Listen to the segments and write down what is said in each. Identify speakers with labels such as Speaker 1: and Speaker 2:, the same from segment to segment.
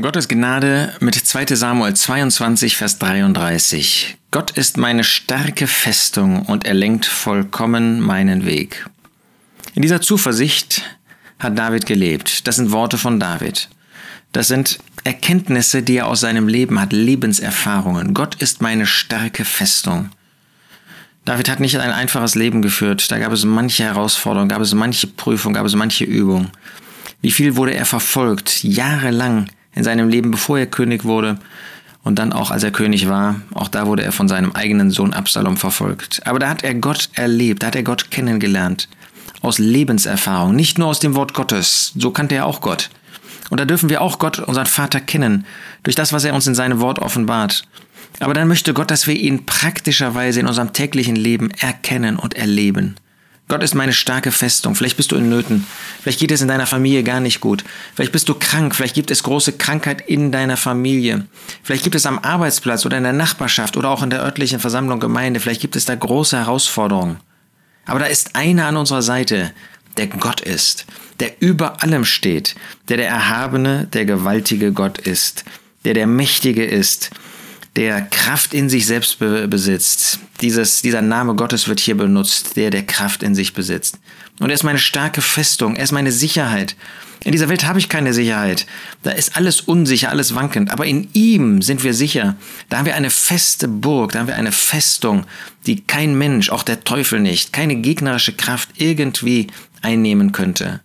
Speaker 1: Gottes Gnade mit 2 Samuel 22, Vers 33. Gott ist meine starke Festung und er lenkt vollkommen meinen Weg. In dieser Zuversicht hat David gelebt. Das sind Worte von David. Das sind Erkenntnisse, die er aus seinem Leben hat, Lebenserfahrungen. Gott ist meine starke Festung. David hat nicht ein einfaches Leben geführt. Da gab es manche Herausforderungen, gab es manche Prüfung, gab es manche Übung. Wie viel wurde er verfolgt, jahrelang in seinem Leben, bevor er König wurde und dann auch als er König war. Auch da wurde er von seinem eigenen Sohn Absalom verfolgt. Aber da hat er Gott erlebt, da hat er Gott kennengelernt. Aus Lebenserfahrung, nicht nur aus dem Wort Gottes. So kannte er auch Gott. Und da dürfen wir auch Gott, unseren Vater, kennen, durch das, was er uns in seinem Wort offenbart. Aber dann möchte Gott, dass wir ihn praktischerweise in unserem täglichen Leben erkennen und erleben. Gott ist meine starke Festung. Vielleicht bist du in Nöten. Vielleicht geht es in deiner Familie gar nicht gut. Vielleicht bist du krank. Vielleicht gibt es große Krankheit in deiner Familie. Vielleicht gibt es am Arbeitsplatz oder in der Nachbarschaft oder auch in der örtlichen Versammlung Gemeinde. Vielleicht gibt es da große Herausforderungen. Aber da ist einer an unserer Seite, der Gott ist, der über allem steht, der der erhabene, der gewaltige Gott ist, der der mächtige ist, der Kraft in sich selbst besitzt. Dieses, dieser Name Gottes wird hier benutzt, der der Kraft in sich besitzt. Und er ist meine starke Festung, er ist meine Sicherheit. In dieser Welt habe ich keine Sicherheit. Da ist alles unsicher, alles wankend. Aber in ihm sind wir sicher. Da haben wir eine feste Burg, da haben wir eine Festung, die kein Mensch, auch der Teufel nicht, keine gegnerische Kraft irgendwie einnehmen könnte.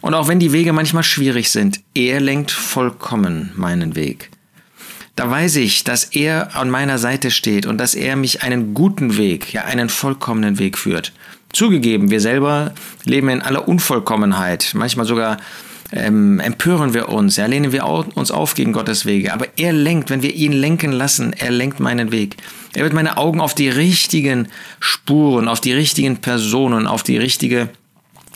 Speaker 1: Und auch wenn die Wege manchmal schwierig sind, er lenkt vollkommen meinen Weg da weiß ich, dass er an meiner Seite steht und dass er mich einen guten Weg, ja einen vollkommenen Weg führt. Zugegeben, wir selber leben in aller Unvollkommenheit, manchmal sogar ähm, empören wir uns, ja, lehnen wir uns auf gegen Gottes Wege. Aber er lenkt, wenn wir ihn lenken lassen, er lenkt meinen Weg. Er wird meine Augen auf die richtigen Spuren, auf die richtigen Personen, auf die richtige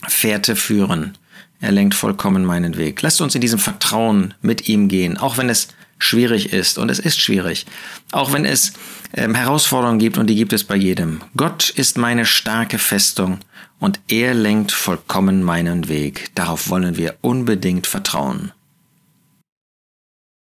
Speaker 1: Fährte führen. Er lenkt vollkommen meinen Weg. Lasst uns in diesem Vertrauen mit ihm gehen, auch wenn es schwierig ist. Und es ist schwierig. Auch wenn es ähm, Herausforderungen gibt und die gibt es bei jedem. Gott ist meine starke Festung und er lenkt vollkommen meinen Weg. Darauf wollen wir unbedingt vertrauen.